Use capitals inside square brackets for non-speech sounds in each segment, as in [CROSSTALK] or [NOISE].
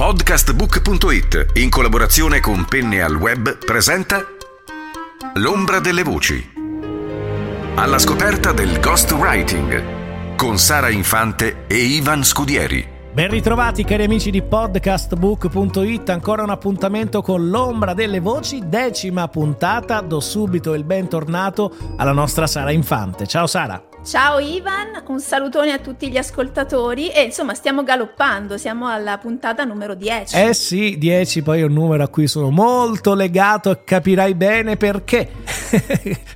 Podcastbook.it, in collaborazione con Penne al Web, presenta L'ombra delle voci. Alla scoperta del ghostwriting con Sara Infante e Ivan Scudieri. Ben ritrovati cari amici di podcastbook.it, ancora un appuntamento con l'ombra delle voci, decima puntata, do subito il bentornato alla nostra Sara Infante. Ciao Sara! Ciao Ivan, un salutone a tutti gli ascoltatori e insomma stiamo galoppando, siamo alla puntata numero 10. Eh sì, 10 poi è un numero a cui sono molto legato e capirai bene perché. [LAUGHS]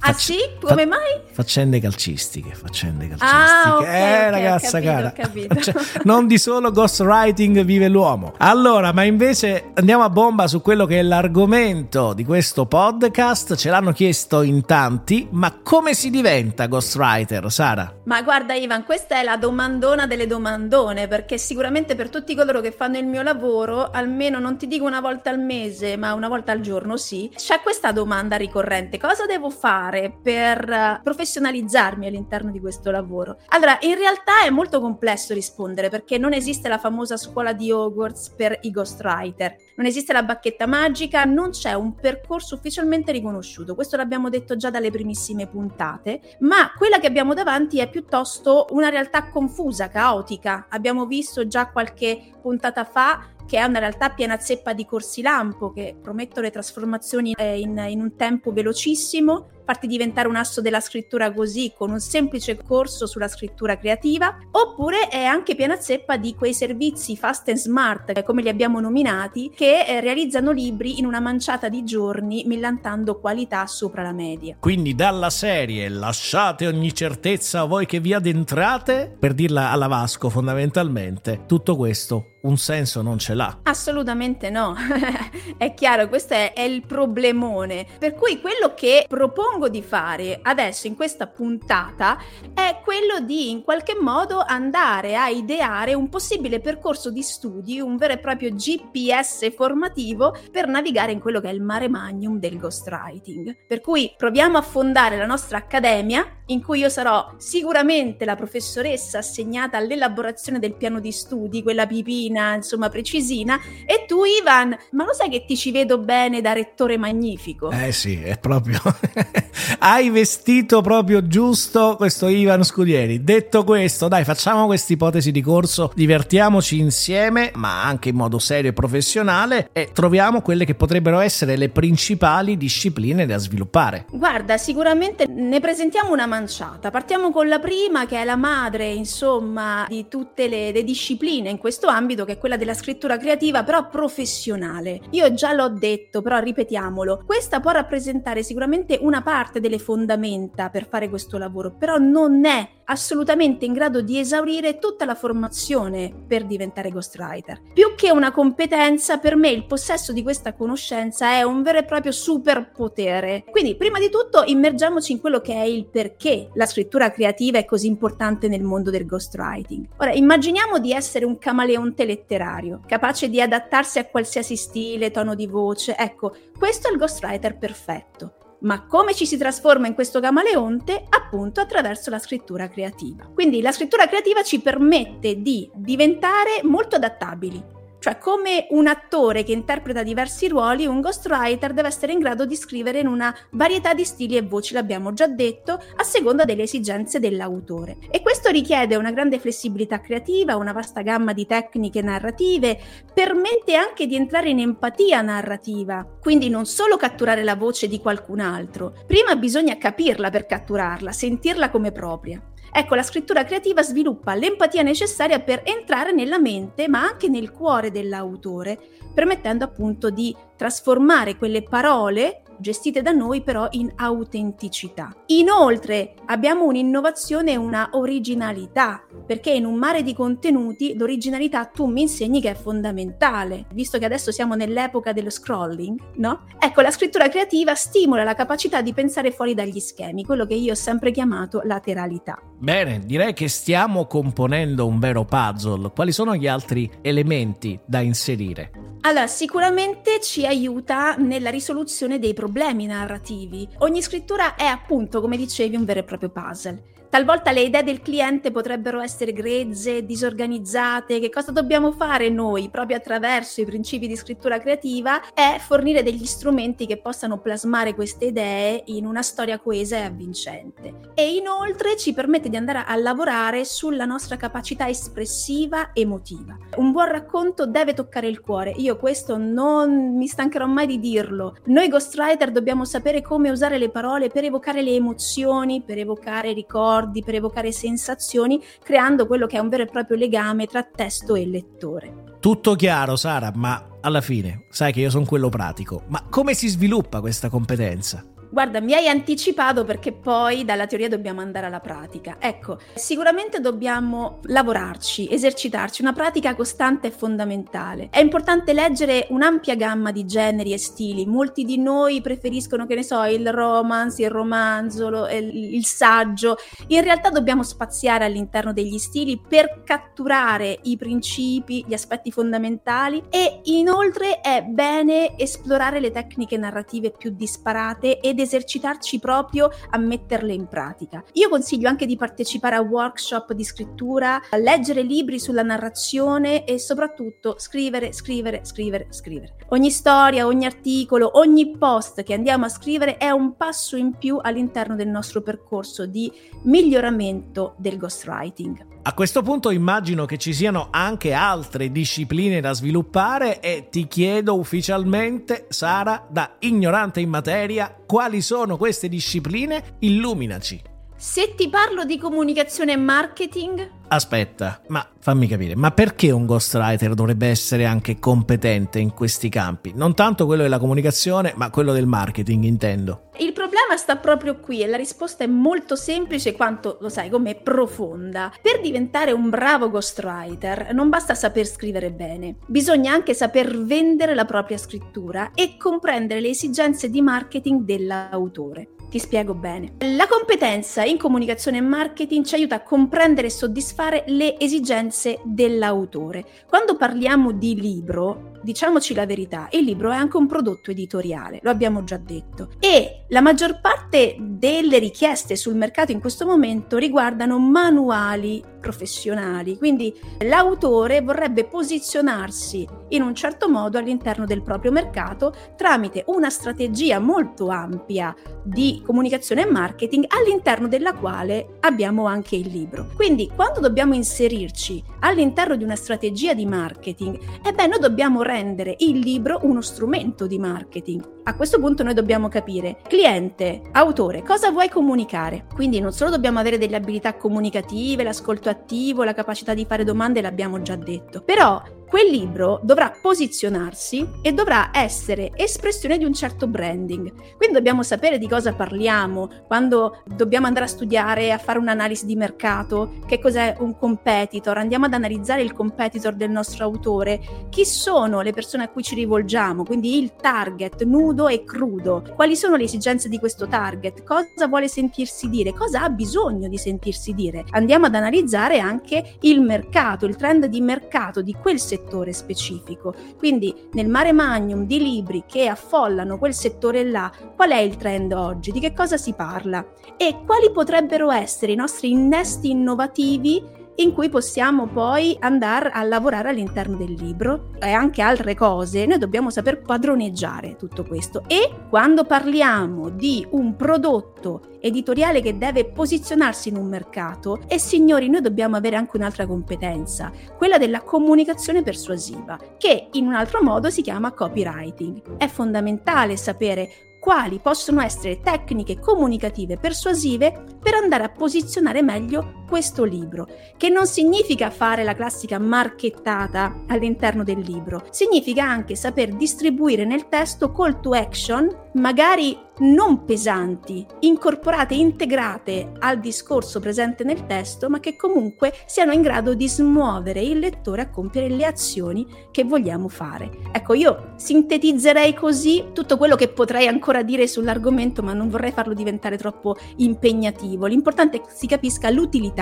ah Fac- sì? Come fa- mai? Faccende calcistiche, faccende calcistiche. Ah, okay, eh okay, ragazza capito, cara. Capito. [LAUGHS] Cioè, non di solo ghostwriting vive l'uomo. Allora, ma invece andiamo a bomba su quello che è l'argomento di questo podcast, ce l'hanno chiesto in tanti, ma come si diventa ghostwriter? Sara? Ma guarda Ivan, questa è la domandona delle domandone, perché sicuramente per tutti coloro che fanno il mio lavoro, almeno non ti dico una volta al mese, ma una volta al giorno sì, c'è questa domanda ricorrente. Cosa devo fare per eh, professionalizzarmi all'interno di questo lavoro? Allora, in realtà è molto complesso rispondere, perché non esiste la famosa scuola di Hogwarts per i ghostwriter, non esiste la bacchetta magica, non c'è un percorso ufficialmente riconosciuto. Questo l'abbiamo detto già dalle primissime puntate, ma quella che abbiamo davanti è piuttosto una realtà confusa, caotica. Abbiamo visto già qualche puntata fa che è una realtà piena zeppa di corsi lampo che promettono le trasformazioni eh, in, in un tempo velocissimo, farti diventare un asso della scrittura così con un semplice corso sulla scrittura creativa, oppure è anche piena zeppa di quei servizi fast and smart, eh, come li abbiamo nominati, che eh, realizzano libri in una manciata di giorni millantando qualità sopra la media. Quindi dalla serie lasciate ogni certezza a voi che vi addentrate, per dirla alla Vasco fondamentalmente, tutto questo un senso non ce l'ha. Assolutamente no, [LAUGHS] è chiaro, questo è, è, il problemone. Per cui quello che propongo di fare adesso in questa puntata è quello di in qualche modo andare a ideare un possibile percorso di studi, un vero e proprio GPS formativo per navigare in quello che è il mare magnum del ghostwriting. Per cui proviamo a fondare la nostra accademia in cui io sarò sicuramente la professoressa assegnata all'elaborazione del piano di studi, quella pipina, insomma, precisina, e tu Ivan, ma lo sai che ti ci vedo bene da rettore magnifico? Eh sì, è proprio... [LAUGHS] Hai vestito proprio giusto questo Ivan Scudieri. Detto questo, dai, facciamo questa ipotesi di corso, divertiamoci insieme, ma anche in modo serio e professionale, e troviamo quelle che potrebbero essere le principali discipline da sviluppare. Guarda, sicuramente ne presentiamo una manciata. Partiamo con la prima, che è la madre, insomma, di tutte le, le discipline in questo ambito, che è quella della scrittura creativa, però professionale. Io già l'ho detto, però ripetiamolo. Questa può rappresentare sicuramente una parte delle fondamenta per fare questo lavoro, però non è assolutamente in grado di esaurire tutta la formazione per diventare ghostwriter. Più che una competenza, per me il possesso di questa conoscenza è un vero e proprio superpotere. Quindi, prima di tutto, immergiamoci in quello che è il perché la scrittura creativa è così importante nel mondo del ghostwriting. Ora, immaginiamo di essere un camaleonte letterario, capace di adattarsi a qualsiasi stile, tono di voce. Ecco, questo è il ghostwriter perfetto. Ma come ci si trasforma in questo camaleonte? Appunto attraverso la scrittura creativa. Quindi la scrittura creativa ci permette di diventare molto adattabili, Cioè, come un attore che interpreta diversi ruoli, un ghostwriter deve essere in grado di scrivere in una varietà di stili e voci, l'abbiamo già detto, a seconda delle esigenze dell'autore. E questo richiede una grande flessibilità creativa, una vasta gamma di tecniche narrative, permette anche di entrare in empatia narrativa, quindi non solo catturare la voce di qualcun altro, prima bisogna capirla per catturarla, sentirla come propria. Ecco, la scrittura creativa sviluppa l'empatia necessaria per entrare nella mente, ma anche nel cuore dell'autore, permettendo appunto di trasformare quelle parole gestite da noi però in autenticità. Inoltre abbiamo un'innovazione e una originalità, perché in un mare di contenuti l'originalità tu mi insegni che è fondamentale, visto che adesso siamo nell'epoca dello scrolling, no? Ecco, la scrittura creativa stimola la capacità di pensare fuori dagli schemi, quello che io ho sempre chiamato lateralità. Bene, direi che stiamo componendo un vero puzzle. Quali sono gli altri elementi da inserire? Allora, sicuramente ci aiuta nella risoluzione dei problemi narrativi. Ogni scrittura è appunto, come dicevi, un vero e proprio puzzle. Talvolta le idee del cliente potrebbero essere grezze, disorganizzate. Che cosa dobbiamo fare noi, proprio attraverso i principi di scrittura creativa, è fornire degli strumenti che possano plasmare queste idee in una storia coesa e avvincente. E inoltre ci permette di andare a lavorare sulla nostra capacità espressiva emotiva. Un buon racconto deve toccare il cuore. Io questo non mi stancherò mai di dirlo. Noi ghostwriter dobbiamo sapere come usare le parole per evocare le emozioni, per evocare ricordi ricordi, per evocare sensazioni, creando quello che è un vero e proprio legame tra testo e lettore. Tutto chiaro, Sara, ma alla fine sai che io sono quello pratico. Ma come si sviluppa questa competenza? Guarda, mi hai anticipato perché poi dalla teoria dobbiamo andare alla pratica. Ecco, sicuramente dobbiamo lavorarci, esercitarci, una pratica costante e fondamentale. È importante leggere un'ampia gamma di generi e stili. Molti di noi preferiscono, che ne so, il romance, il romanzo, il, il saggio. In realtà dobbiamo spaziare all'interno degli stili per catturare i principi, gli aspetti fondamentali e inoltre è bene esplorare le tecniche narrative più disparate ed esercitarci proprio a metterle in pratica. Io consiglio anche di partecipare a workshop di scrittura, a leggere libri sulla narrazione e soprattutto scrivere, scrivere, scrivere, scrivere. Ogni storia, ogni articolo, ogni post che andiamo a scrivere è un passo in più all'interno del nostro percorso di miglioramento del ghostwriting. A questo punto immagino che ci siano anche altre discipline da sviluppare e ti chiedo ufficialmente, Sara, da ignorante in materia, quali sono queste discipline? Illuminaci. Se ti parlo di comunicazione e marketing... Aspetta, ma fammi capire, ma perché un ghostwriter dovrebbe essere anche competente in questi campi? Non tanto quello della comunicazione, ma quello del marketing, intendo. Il problema sta proprio qui e la risposta è molto semplice quanto, lo sai, come profonda. Per diventare un bravo ghostwriter non basta saper scrivere bene, bisogna anche saper vendere la propria scrittura e comprendere le esigenze di marketing dell'autore. Ti spiego bene. La competenza in comunicazione e marketing ci aiuta a comprendere e soddisfare le esigenze dell'autore. Quando parliamo di libro, diciamoci la verità, il libro è anche un prodotto editoriale, lo abbiamo già detto. E la maggior parte delle richieste sul mercato in questo momento riguardano manuali professionali, quindi l'autore vorrebbe posizionarsi in un certo modo all'interno del proprio mercato tramite una strategia molto ampia di comunicazione e marketing all'interno della quale abbiamo anche il libro. Quindi quando dobbiamo inserirci all'interno di una strategia di marketing, ebbene dobbiamo rendere il libro uno strumento di marketing. A questo punto noi dobbiamo capire, cliente, autore, cosa vuoi comunicare? Quindi non solo dobbiamo avere delle abilità comunicative, l'ascolto attivo, la capacità di fare domande, l'abbiamo già detto, però quel libro dovrà posizionarsi e dovrà essere espressione di un certo branding. Quindi dobbiamo sapere di cosa parliamo quando dobbiamo andare a studiare, a fare un'analisi di mercato, che cos'è un competitor, andiamo ad analizzare il competitor del nostro autore, chi sono le persone a cui ci rivolgiamo, quindi il target nudo e crudo, quali sono le esigenze di questo target, cosa vuole sentirsi dire, cosa ha bisogno di sentirsi dire. Andiamo ad analizzare anche il mercato, il trend di mercato di quel settore settore specifico. Quindi nel mare magnum di libri che affollano quel settore là, qual è il trend oggi? Di che cosa si parla? E quali potrebbero essere i nostri innesti innovativi in cui possiamo poi andare a lavorare all'interno del libro e anche altre cose. Noi dobbiamo saper padroneggiare tutto questo e quando parliamo di un prodotto editoriale che deve posizionarsi in un mercato e signori noi dobbiamo avere anche un'altra competenza, quella della comunicazione persuasiva, che in un altro modo si chiama copywriting. È fondamentale sapere quali possono essere tecniche comunicative persuasive per andare a posizionare meglio questo libro, che non significa fare la classica marchettata all'interno del libro, significa anche saper distribuire nel testo call to action, magari non pesanti, incorporate, integrate al discorso presente nel testo, ma che comunque siano in grado di smuovere il lettore a compiere le azioni che vogliamo fare. Ecco, io sintetizzerei così tutto quello che potrei ancora dire sull'argomento, ma non vorrei farlo diventare troppo impegnativo. L'importante è che si capisca l'utilità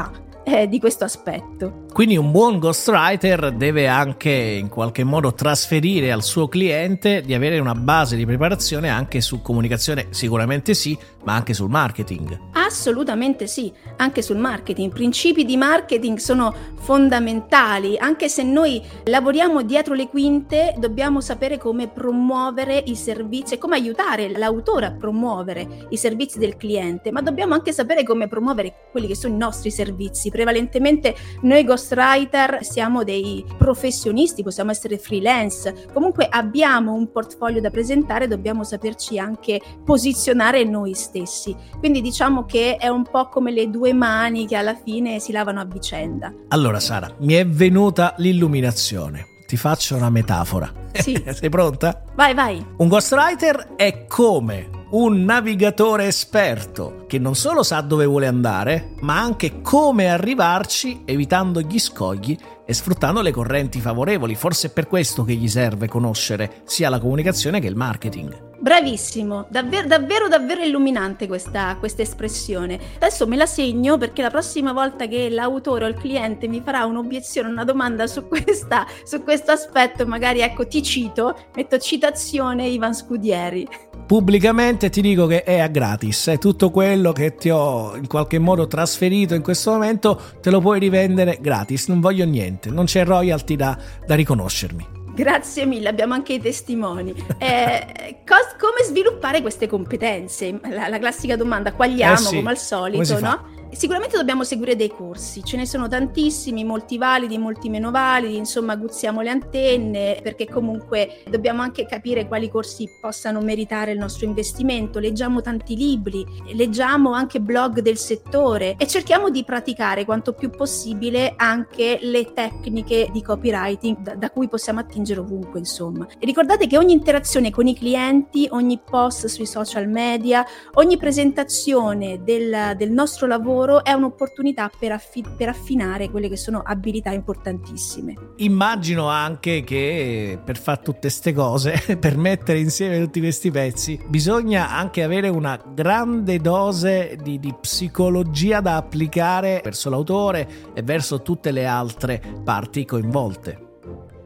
eh, di questo aspetto. Quindi un buon ghostwriter deve anche in qualche modo trasferire al suo cliente di avere una base di preparazione anche su comunicazione, sicuramente sì, ma anche sul marketing. Assolutamente sì, anche sul marketing. I principi di marketing sono fondamentali, anche se noi lavoriamo dietro le quinte, dobbiamo sapere come promuovere i servizi e come aiutare l'autore a promuovere i servizi del cliente, ma dobbiamo anche sapere come promuovere quelli che sono i nostri servizi. Prevalentemente noi ghostwriter siamo dei professionisti, possiamo essere freelance, comunque abbiamo un portfolio da presentare, dobbiamo saperci anche posizionare noi stessi. Quindi diciamo che è un po' come le due mani che alla fine si lavano a vicenda. Allora Sara, mi è venuta l'illuminazione. Ti faccio una metafora. Sì. [LAUGHS] Sei pronta? Vai, vai. Un ghostwriter è come un navigatore esperto che non solo sa dove vuole andare, ma anche come arrivarci evitando gli scogli e sfruttando le correnti favorevoli. Forse è per questo che gli serve conoscere sia la comunicazione che il marketing. Bravissimo, davvero, davvero, davvero illuminante questa, questa, espressione. Adesso me la segno perché la prossima volta che l'autore o il cliente mi farà un'obiezione, una domanda su, questa, su questo aspetto, magari ecco ti cito, metto citazione Ivan Scudieri. Pubblicamente ti dico che è a gratis, è tutto quello che ti ho in qualche modo trasferito in questo momento, te lo puoi rivendere gratis, non voglio niente, non c'è royalty da, da riconoscermi. Grazie mille, abbiamo anche i testimoni. Eh, [LAUGHS] cos- come sviluppare queste competenze? La, la classica domanda, quagliamo Eh sì, come al come solito, fa? no? Sicuramente dobbiamo seguire dei corsi, ce ne sono tantissimi, molti validi, molti meno validi, insomma aguzziamo le antenne perché comunque dobbiamo anche capire quali corsi possano meritare il nostro investimento, leggiamo tanti libri, leggiamo anche blog del settore e cerchiamo di praticare quanto più possibile anche le tecniche di copywriting da, da cui possiamo attingere ovunque insomma. E ricordate che ogni interazione con i clienti, ogni post sui social media, ogni presentazione del, del nostro lavoro è un'opportunità per, affi- per affinare quelle che sono abilità importantissime. Immagino anche che per fare tutte queste cose, [LAUGHS] per mettere insieme tutti questi pezzi, bisogna anche avere una grande dose di, di psicologia da applicare verso l'autore e verso tutte le altre parti coinvolte.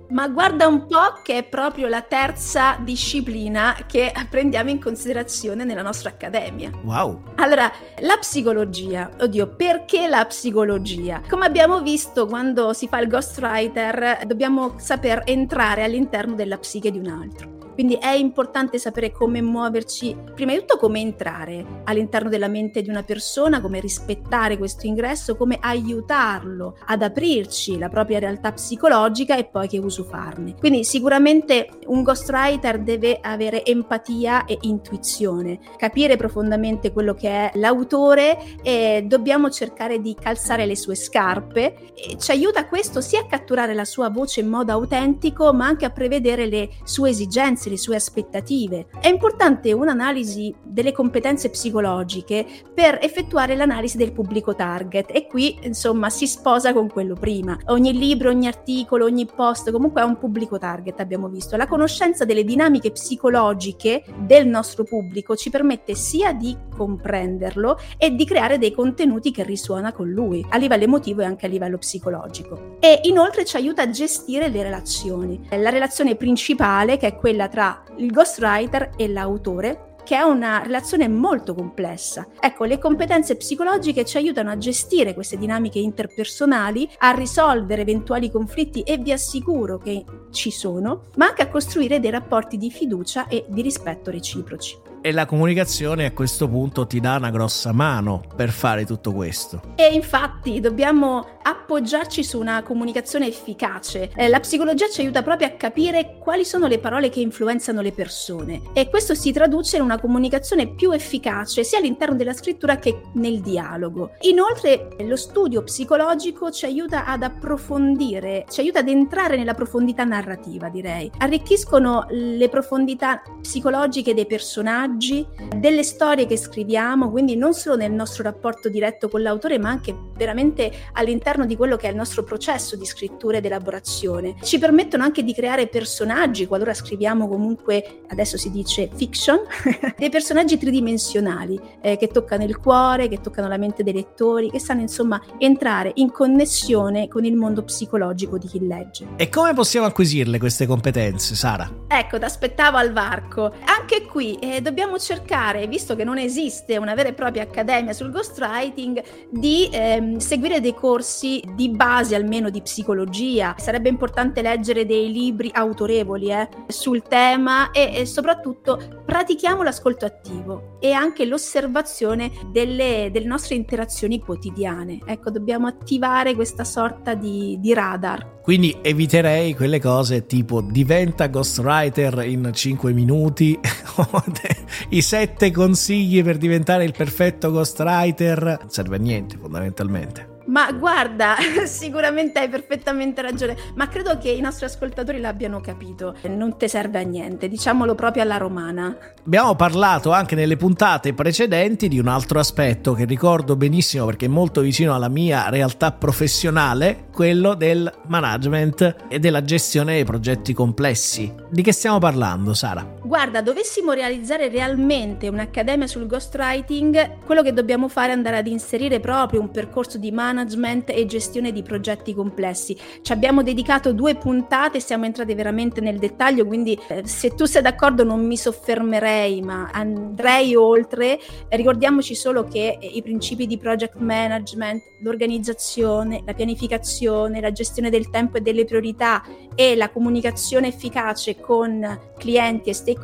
Ma guarda un po' che è proprio la terza disciplina che prendiamo in considerazione nella nostra accademia. Wow! Allora, la psicologia, oddio, perché la psicologia? Come abbiamo visto quando si fa il ghostwriter, dobbiamo saper entrare all'interno della psiche di un altro. Quindi è importante sapere come muoverci, prima di tutto come entrare all'interno della mente di una persona, come rispettare questo ingresso, come aiutarlo ad aprirci la propria realtà psicologica e poi che uso farne. Quindi sicuramente un ghostwriter deve avere empatia e intuizione, capire profondamente quello che è l'autore e dobbiamo cercare di calzare le sue scarpe. E ci aiuta questo sia a catturare la sua voce in modo autentico, ma anche a prevedere le sue esigenze le sue aspettative. È importante un'analisi delle competenze psicologiche per effettuare l'analisi del pubblico target e qui insomma si sposa con quello prima. Ogni libro, ogni articolo, ogni post comunque ha un pubblico target abbiamo visto. La conoscenza delle dinamiche psicologiche del nostro pubblico ci permette sia di comprenderlo e di creare dei contenuti che risuona con lui a livello emotivo e anche a livello psicologico. E inoltre ci aiuta a gestire le relazioni. La relazione principale che è quella tra il ghostwriter e l'autore che è una relazione molto complessa. Ecco, le competenze psicologiche ci aiutano a gestire queste dinamiche interpersonali, a risolvere eventuali conflitti e vi assicuro che ci sono, ma anche a costruire dei rapporti di fiducia e di rispetto reciproci. E la comunicazione a questo punto ti dà una grossa mano per fare tutto questo. E infatti dobbiamo appoggiarci su una comunicazione efficace. Eh, la psicologia ci aiuta proprio a capire quali sono le parole che influenzano le persone e questo si traduce in una comunicazione più efficace sia all'interno della scrittura che nel dialogo. Inoltre lo studio psicologico ci aiuta ad approfondire, ci aiuta ad entrare nella profondità narrativa, direi. Arricchiscono le profondità psicologiche dei personaggi delle storie che scriviamo, quindi non solo nel nostro rapporto diretto con l'autore, ma anche veramente all'interno di quello che è il nostro processo di scrittura ed elaborazione. Ci permettono anche di creare personaggi, qualora scriviamo comunque, adesso si dice fiction, [LAUGHS] dei personaggi tridimensionali eh, che toccano il cuore, che toccano la mente dei lettori, che sanno insomma entrare in connessione con il mondo psicologico di chi legge. E come possiamo acquisirle queste competenze, Sara? Ecco, ti aspettavo al varco. Anche qui eh, dobbiamo dobbiamo cercare, visto che non esiste una vera e propria accademia sul ghostwriting, di ehm, seguire dei corsi di base almeno di psicologia. Sarebbe importante leggere dei libri autorevoli eh, sul tema e, e, soprattutto pratichiamo l'ascolto attivo e anche l'osservazione delle, delle nostre interazioni quotidiane. Ecco, dobbiamo attivare questa sorta di, di radar. Quindi eviterei quelle cose tipo diventa ghostwriter in 5 minuti, [LAUGHS] i 7 consigli per diventare il perfetto ghostwriter, non serve a niente fondamentalmente. Ma guarda, [LAUGHS] sicuramente hai perfettamente ragione, ma credo che i nostri ascoltatori l'abbiano capito. Non ti serve a niente, diciamolo proprio alla romana. Abbiamo parlato anche nelle puntate precedenti di un altro aspetto che ricordo benissimo perché è molto vicino alla mia realtà professionale, quello del management e della gestione dei progetti complessi. Di che stiamo parlando, Sara? Guarda, dovessimo realizzare realmente un'accademia sul ghostwriting, quello che dobbiamo fare è andare ad inserire proprio un percorso di management e gestione di progetti complessi. Ci abbiamo dedicato due puntate, siamo entrati veramente nel dettaglio, quindi eh, se tu sei d'accordo non mi soffermerei, ma andrei oltre. Ricordiamoci solo che eh, i principi di project management, l'organizzazione, la pianificazione, la gestione del tempo e delle priorità e la comunicazione efficace con clienti e stakeholder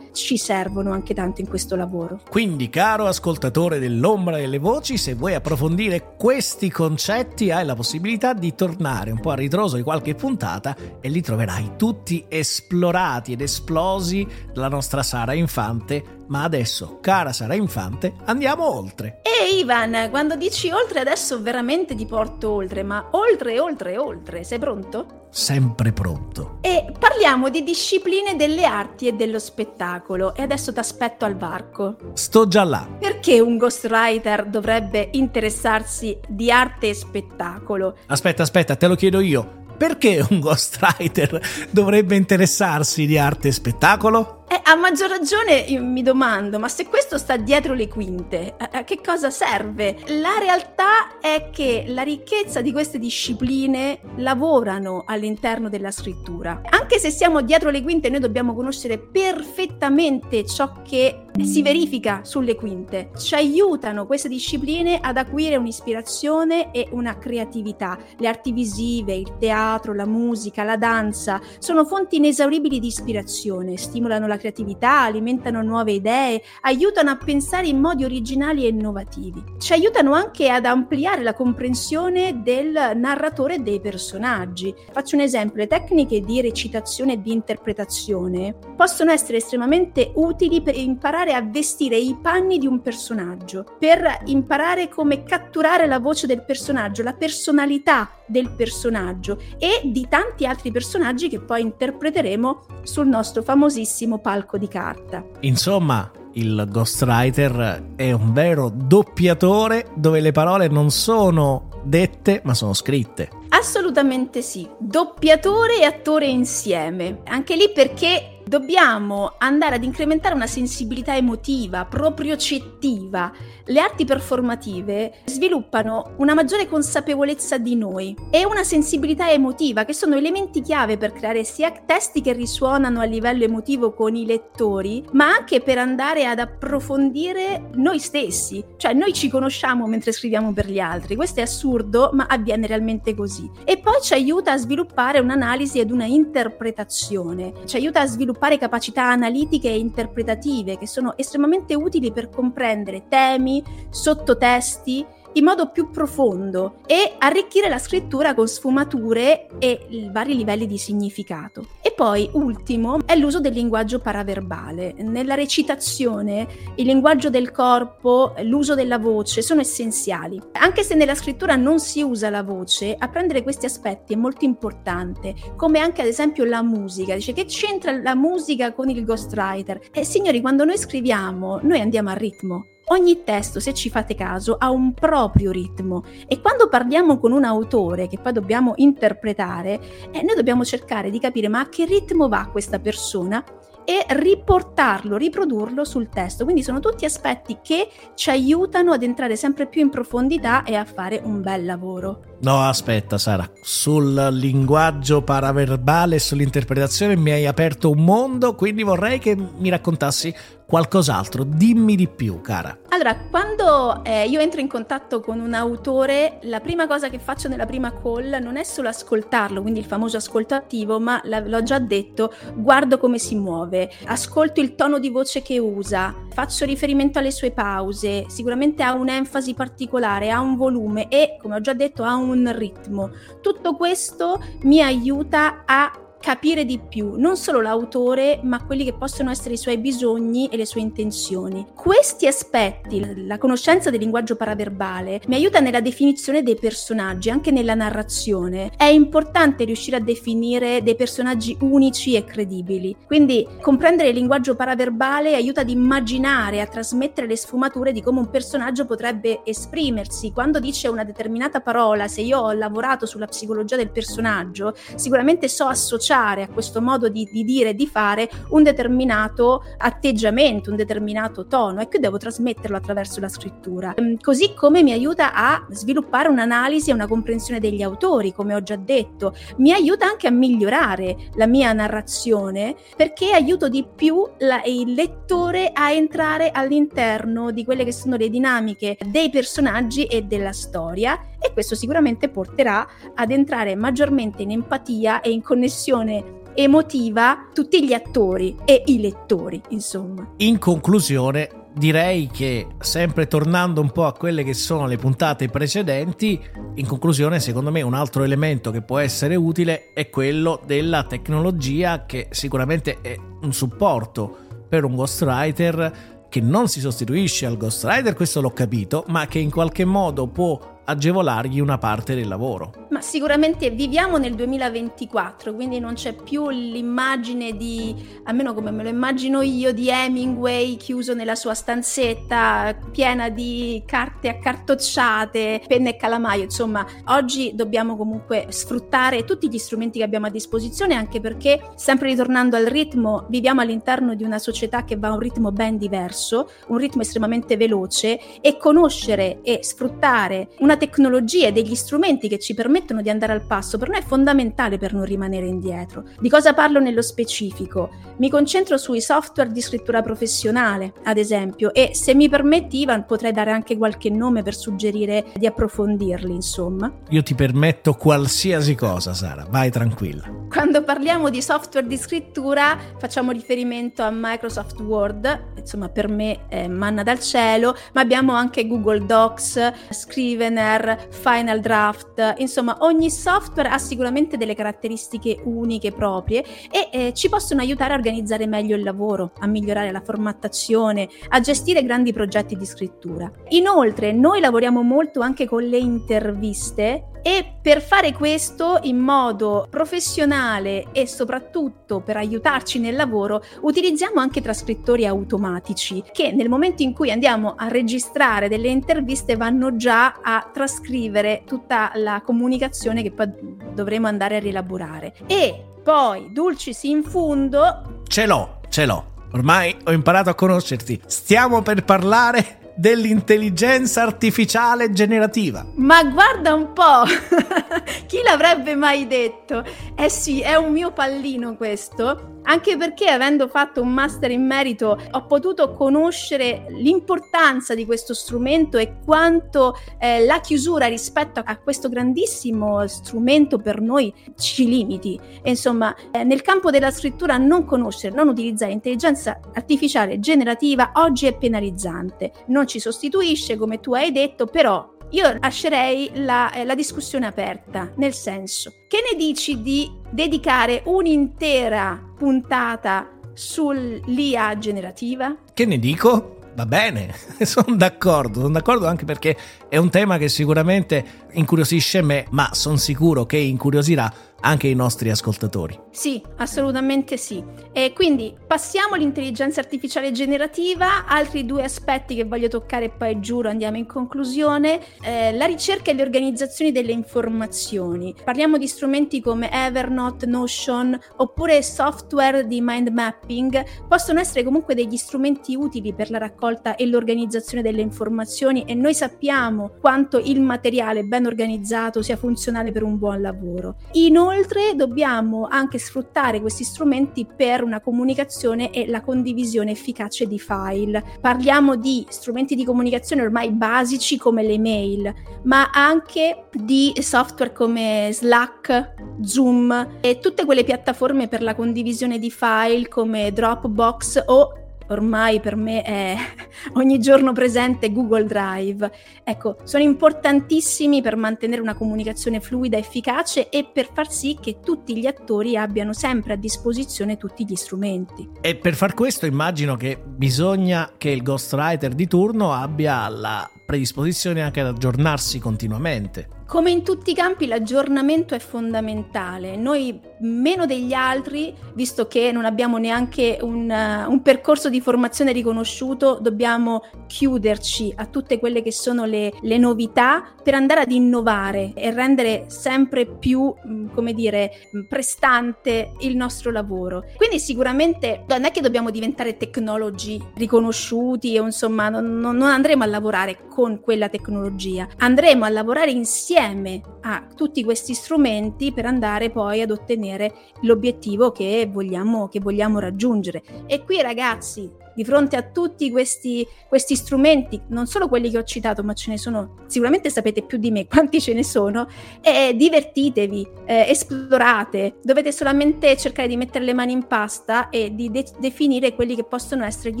ci servono anche tanto in questo lavoro. Quindi, caro ascoltatore dell'ombra delle voci, se vuoi approfondire questi concetti hai la possibilità di tornare un po' a ritroso di qualche puntata e li troverai tutti esplorati ed esplosi dalla nostra Sara Infante. Ma adesso, cara Sara Infante, andiamo oltre. E Ivan, quando dici oltre adesso veramente ti porto oltre, ma oltre, oltre, oltre, sei pronto? Sempre pronto. E parliamo di discipline delle arti e dello spettacolo. E adesso ti aspetto al varco. Sto già là. Perché un ghostwriter dovrebbe interessarsi di arte e spettacolo? Aspetta, aspetta, te lo chiedo io. Perché un ghostwriter dovrebbe interessarsi di arte e spettacolo? Eh, a maggior ragione io mi domando, ma se questo sta dietro le quinte, a, a che cosa serve? La realtà è che la ricchezza di queste discipline lavorano all'interno della scrittura. Anche se siamo dietro le quinte, noi dobbiamo conoscere perfettamente ciò che si verifica sulle quinte. Ci aiutano queste discipline ad acuire un'ispirazione e una creatività. Le arti visive, il teatro, la musica, la danza sono fonti inesauribili di ispirazione, stimolano la la creatività, alimentano nuove idee, aiutano a pensare in modi originali e innovativi. Ci aiutano anche ad ampliare la comprensione del narratore e dei personaggi. Faccio un esempio, le tecniche di recitazione e di interpretazione possono essere estremamente utili per imparare a vestire i panni di un personaggio, per imparare come catturare la voce del personaggio, la personalità del personaggio e di tanti altri personaggi che poi interpreteremo sul nostro famosissimo palco di carta. Insomma, il ghostwriter è un vero doppiatore dove le parole non sono dette ma sono scritte. Assolutamente sì, doppiatore e attore insieme. Anche lì perché dobbiamo andare ad incrementare una sensibilità emotiva, propriocettiva. Le arti performative sviluppano una maggiore consapevolezza di noi e una sensibilità emotiva, che sono elementi chiave per creare sia testi che risuonano a livello emotivo con i lettori, ma anche per andare ad approfondire noi stessi. Cioè, noi ci conosciamo mentre scriviamo per gli altri. Questo è assurdo, ma avviene realmente così. E poi ci aiuta a sviluppare un'analisi ed una interpretazione. Ci aiuta a sviluppare capacità analitiche e interpretative che sono estremamente utili per comprendere temi, sottotesti in modo più profondo e arricchire la scrittura con sfumature e vari livelli di significato. E poi, ultimo, è l'uso del linguaggio paraverbale. Nella recitazione il linguaggio del corpo, l'uso della voce sono essenziali. Anche se nella scrittura non si usa la voce, apprendere questi aspetti è molto importante, come anche ad esempio la musica. Dice che c'entra la musica con il ghostwriter? E signori, quando noi scriviamo, noi andiamo a ritmo Ogni testo, se ci fate caso, ha un proprio ritmo e quando parliamo con un autore che poi dobbiamo interpretare, eh, noi dobbiamo cercare di capire ma a che ritmo va questa persona e riportarlo, riprodurlo sul testo. Quindi sono tutti aspetti che ci aiutano ad entrare sempre più in profondità e a fare un bel lavoro. No, aspetta Sara, sul linguaggio paraverbale e sull'interpretazione mi hai aperto un mondo, quindi vorrei che mi raccontassi qualcos'altro. Dimmi di più, cara. Allora, quando eh, io entro in contatto con un autore, la prima cosa che faccio nella prima call non è solo ascoltarlo, quindi il famoso ascolto attivo, ma l'ho già detto, guardo come si muove, ascolto il tono di voce che usa, faccio riferimento alle sue pause, sicuramente ha un'enfasi particolare, ha un volume e, come ho già detto, ha un ritmo. Tutto questo mi aiuta a capire di più non solo l'autore, ma quelli che possono essere i suoi bisogni e le sue intenzioni. Questi aspetti, la conoscenza del linguaggio paraverbale, mi aiuta nella definizione dei personaggi, anche nella narrazione. È importante riuscire a definire dei personaggi unici e credibili. Quindi comprendere il linguaggio paraverbale aiuta ad immaginare, a trasmettere le sfumature di come un personaggio potrebbe esprimersi. Quando dice una determinata parola, se io ho lavorato sulla psicologia del personaggio, sicuramente so associare associare a questo modo di, di dire e di fare un determinato atteggiamento, un determinato tono e qui devo trasmetterlo attraverso la scrittura. Ehm, così come mi aiuta a sviluppare un'analisi e una comprensione degli autori, come ho già detto, mi aiuta anche a migliorare la mia narrazione perché aiuto di più la, il lettore a entrare all'interno di quelle che sono le dinamiche dei personaggi e della storia e questo sicuramente porterà ad entrare maggiormente in empatia e in connessione emotiva tutti gli attori e i lettori, insomma. In conclusione, direi che sempre tornando un po' a quelle che sono le puntate precedenti, in conclusione secondo me un altro elemento che può essere utile è quello della tecnologia che sicuramente è un supporto per un ghostwriter che non si sostituisce al ghostwriter, questo l'ho capito, ma che in qualche modo può agevolargli una parte del lavoro. Ma sicuramente viviamo nel 2024, quindi non c'è più l'immagine di, almeno come me lo immagino io, di Hemingway chiuso nella sua stanzetta piena di carte accartocciate, penne e calamaio. Insomma, oggi dobbiamo comunque sfruttare tutti gli strumenti che abbiamo a disposizione, anche perché, sempre ritornando al ritmo, viviamo all'interno di una società che va a un ritmo ben diverso, un ritmo estremamente veloce e conoscere e sfruttare una una tecnologia e degli strumenti che ci permettono di andare al passo per noi è fondamentale per non rimanere indietro. Di cosa parlo nello specifico? Mi concentro sui software di scrittura professionale, ad esempio, e se mi permetti Ivan potrei dare anche qualche nome per suggerire di approfondirli, insomma. Io ti permetto qualsiasi cosa, Sara, vai tranquilla. Quando parliamo di software di scrittura facciamo riferimento a Microsoft Word, insomma per me è manna dal cielo, ma abbiamo anche Google Docs, Scrivener, Planner, Final Draft, insomma ogni software ha sicuramente delle caratteristiche uniche proprie e eh, ci possono aiutare a organizzare meglio il lavoro, a migliorare la formattazione, a gestire grandi progetti di scrittura. Inoltre noi lavoriamo molto anche con le interviste e per fare questo in modo professionale e soprattutto per aiutarci nel lavoro utilizziamo anche trascrittori automatici che nel momento in cui andiamo a registrare delle interviste vanno già a trascrivere tutta la comunicazione che poi dovremo andare a rielaborare. E poi, dulcis in fundo, ce l'ho, ce l'ho. Ormai ho imparato a conoscerti. Stiamo per parlare dell'intelligenza artificiale generativa. Ma guarda un po', [LAUGHS] chi l'avrebbe mai detto? Eh sì, è un mio pallino questo anche perché avendo fatto un master in merito ho potuto conoscere l'importanza di questo strumento e quanto eh, la chiusura rispetto a questo grandissimo strumento per noi ci limiti. Insomma, eh, nel campo della scrittura non conoscere, non utilizzare intelligenza artificiale generativa oggi è penalizzante. Non ci sostituisce, come tu hai detto, però io lascerei la, eh, la, discussione aperta, nel senso, che ne dici di dedicare un'intera puntata sull'IA generativa? Che ne dico? Va bene, [LAUGHS] sono d'accordo, sono d'accordo anche perché è un tema che sicuramente incuriosisce me, ma sono sicuro che incuriosirà anche i nostri ascoltatori. Sì, assolutamente sì. E quindi passiamo all'intelligenza artificiale generativa, altri due aspetti che voglio toccare e poi giuro andiamo in conclusione, eh, la ricerca e le organizzazioni delle informazioni. Parliamo di strumenti come Evernote, Notion oppure software di mind mapping, possono essere comunque degli strumenti utili per la raccolta e l'organizzazione delle informazioni e noi sappiamo quanto il materiale ben organizzato sia funzionale per un buon lavoro. Inoltre Inoltre dobbiamo anche sfruttare questi strumenti per una comunicazione e la condivisione efficace di file. Parliamo di strumenti di comunicazione ormai basici come le mail, ma anche di software come Slack, Zoom e tutte quelle piattaforme per la condivisione di file come Dropbox o ormai per me è [LAUGHS] ogni giorno presente Google Drive. Ecco, sono importantissimi per mantenere una comunicazione fluida, efficace e per far sì che tutti gli attori abbiano sempre a disposizione tutti gli strumenti. E per far questo immagino che bisogna che il ghostwriter di turno abbia la predisposizione anche ad aggiornarsi continuamente. Come in tutti i campi l'aggiornamento è fondamentale, noi meno degli altri, visto che non abbiamo neanche un, uh, un, percorso di formazione riconosciuto, dobbiamo chiuderci a tutte quelle che sono le, le novità per andare ad innovare e rendere sempre più, mm, come dire, mm, prestante il nostro lavoro. Quindi sicuramente non è che dobbiamo diventare tecnologi riconosciuti insomma non, non andremo a lavorare con quella tecnologia, andremo a lavorare insieme insieme a tutti questi strumenti per andare poi ad ottenere l'obiettivo che vogliamo, che vogliamo raggiungere. E qui ragazzi, di fronte a tutti questi, questi strumenti, non solo quelli che ho citato, ma ce ne sono, sicuramente sapete più di me [LAUGHS] quanti ce ne sono, e divertitevi, eh, esplorate, dovete solamente cercare di mettere le mani in pasta e di de- definire quelli che possono essere gli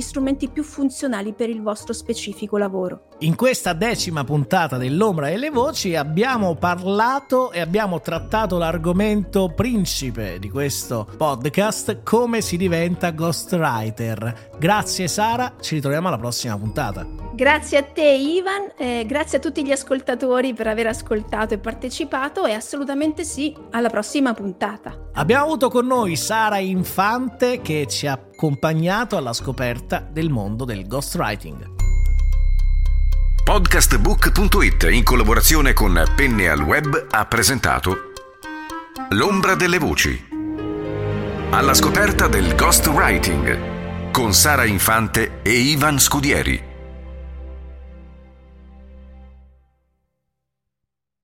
strumenti più funzionali per il vostro specifico lavoro. In questa decima puntata dell'Ombra e le Voci abbiamo parlato e abbiamo trattato l'argomento principe di questo podcast, come si diventa ghostwriter. Grazie Sara, ci ritroviamo alla prossima puntata. Grazie a te Ivan, eh, grazie a tutti gli ascoltatori per aver ascoltato e partecipato e assolutamente sì, alla prossima puntata. Abbiamo avuto con noi Sara Infante che ci ha accompagnato alla scoperta del mondo del ghostwriting. Podcastbook.it in collaborazione con Penne al Web ha presentato L'ombra delle voci. Alla scoperta del ghostwriting con Sara Infante e Ivan Scudieri.